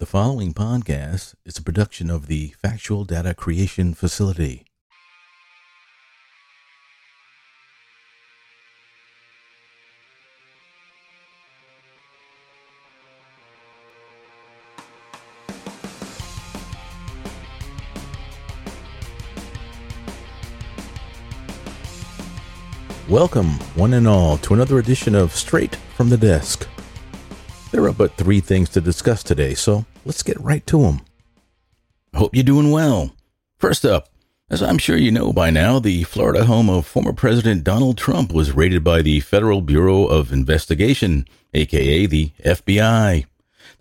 The following podcast is a production of the Factual Data Creation Facility. Welcome, one and all, to another edition of Straight from the Desk. There are but three things to discuss today, so let's get right to them. Hope you're doing well. First up, as I'm sure you know by now, the Florida home of former President Donald Trump was raided by the Federal Bureau of Investigation, aka the FBI.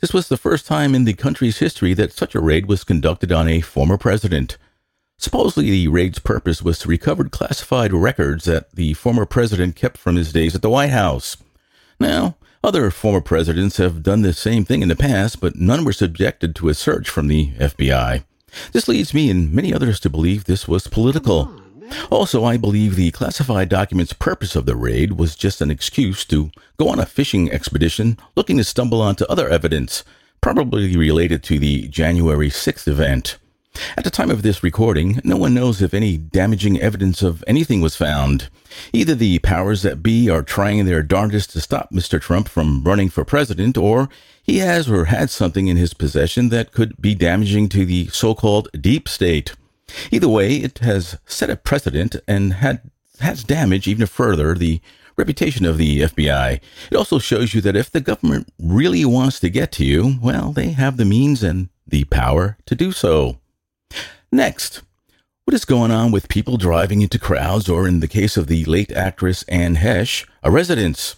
This was the first time in the country's history that such a raid was conducted on a former president. Supposedly, the raid's purpose was to recover classified records that the former president kept from his days at the White House. Now, other former presidents have done the same thing in the past, but none were subjected to a search from the FBI. This leads me and many others to believe this was political. Also, I believe the classified documents' purpose of the raid was just an excuse to go on a fishing expedition looking to stumble onto other evidence, probably related to the January 6th event. At the time of this recording, no one knows if any damaging evidence of anything was found. Either the powers that be are trying their darndest to stop Mr. Trump from running for president, or he has or had something in his possession that could be damaging to the so called deep state. Either way, it has set a precedent and had, has damaged even further the reputation of the FBI. It also shows you that if the government really wants to get to you, well, they have the means and the power to do so. Next, what is going on with people driving into crowds, or in the case of the late actress Anne Heche, a residence?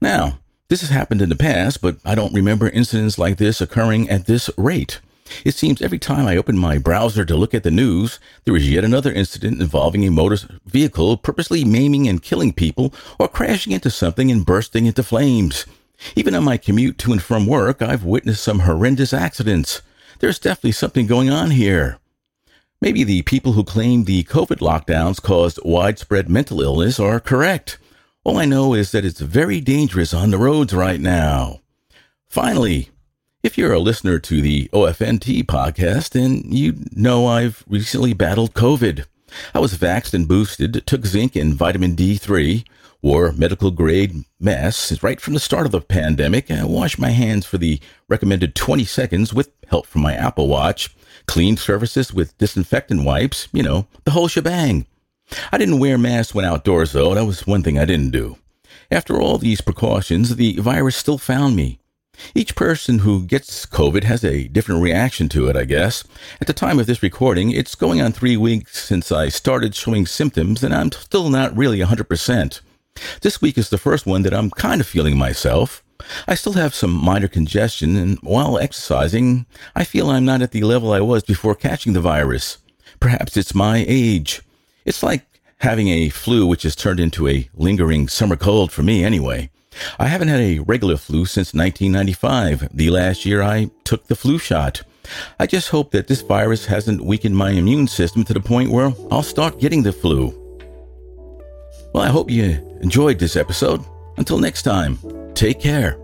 Now, this has happened in the past, but I don't remember incidents like this occurring at this rate. It seems every time I open my browser to look at the news, there is yet another incident involving a motor vehicle purposely maiming and killing people or crashing into something and bursting into flames. Even on my commute to and from work, I've witnessed some horrendous accidents. There's definitely something going on here. Maybe the people who claim the COVID lockdowns caused widespread mental illness are correct. All I know is that it's very dangerous on the roads right now. Finally, if you're a listener to the OFNT podcast, then you know I've recently battled COVID. I was vaxxed and boosted, took zinc and vitamin D3, wore medical grade masks right from the start of the pandemic, and washed my hands for the recommended 20 seconds with help from my Apple Watch, cleaned surfaces with disinfectant wipes, you know, the whole shebang. I didn't wear masks when outdoors, though. That was one thing I didn't do. After all these precautions, the virus still found me. Each person who gets COVID has a different reaction to it, I guess. At the time of this recording, it's going on three weeks since I started showing symptoms, and I'm still not really 100%. This week is the first one that I'm kind of feeling myself. I still have some minor congestion, and while exercising, I feel I'm not at the level I was before catching the virus. Perhaps it's my age. It's like having a flu which has turned into a lingering summer cold for me anyway. I haven't had a regular flu since 1995, the last year I took the flu shot. I just hope that this virus hasn't weakened my immune system to the point where I'll start getting the flu. Well, I hope you enjoyed this episode. Until next time, take care.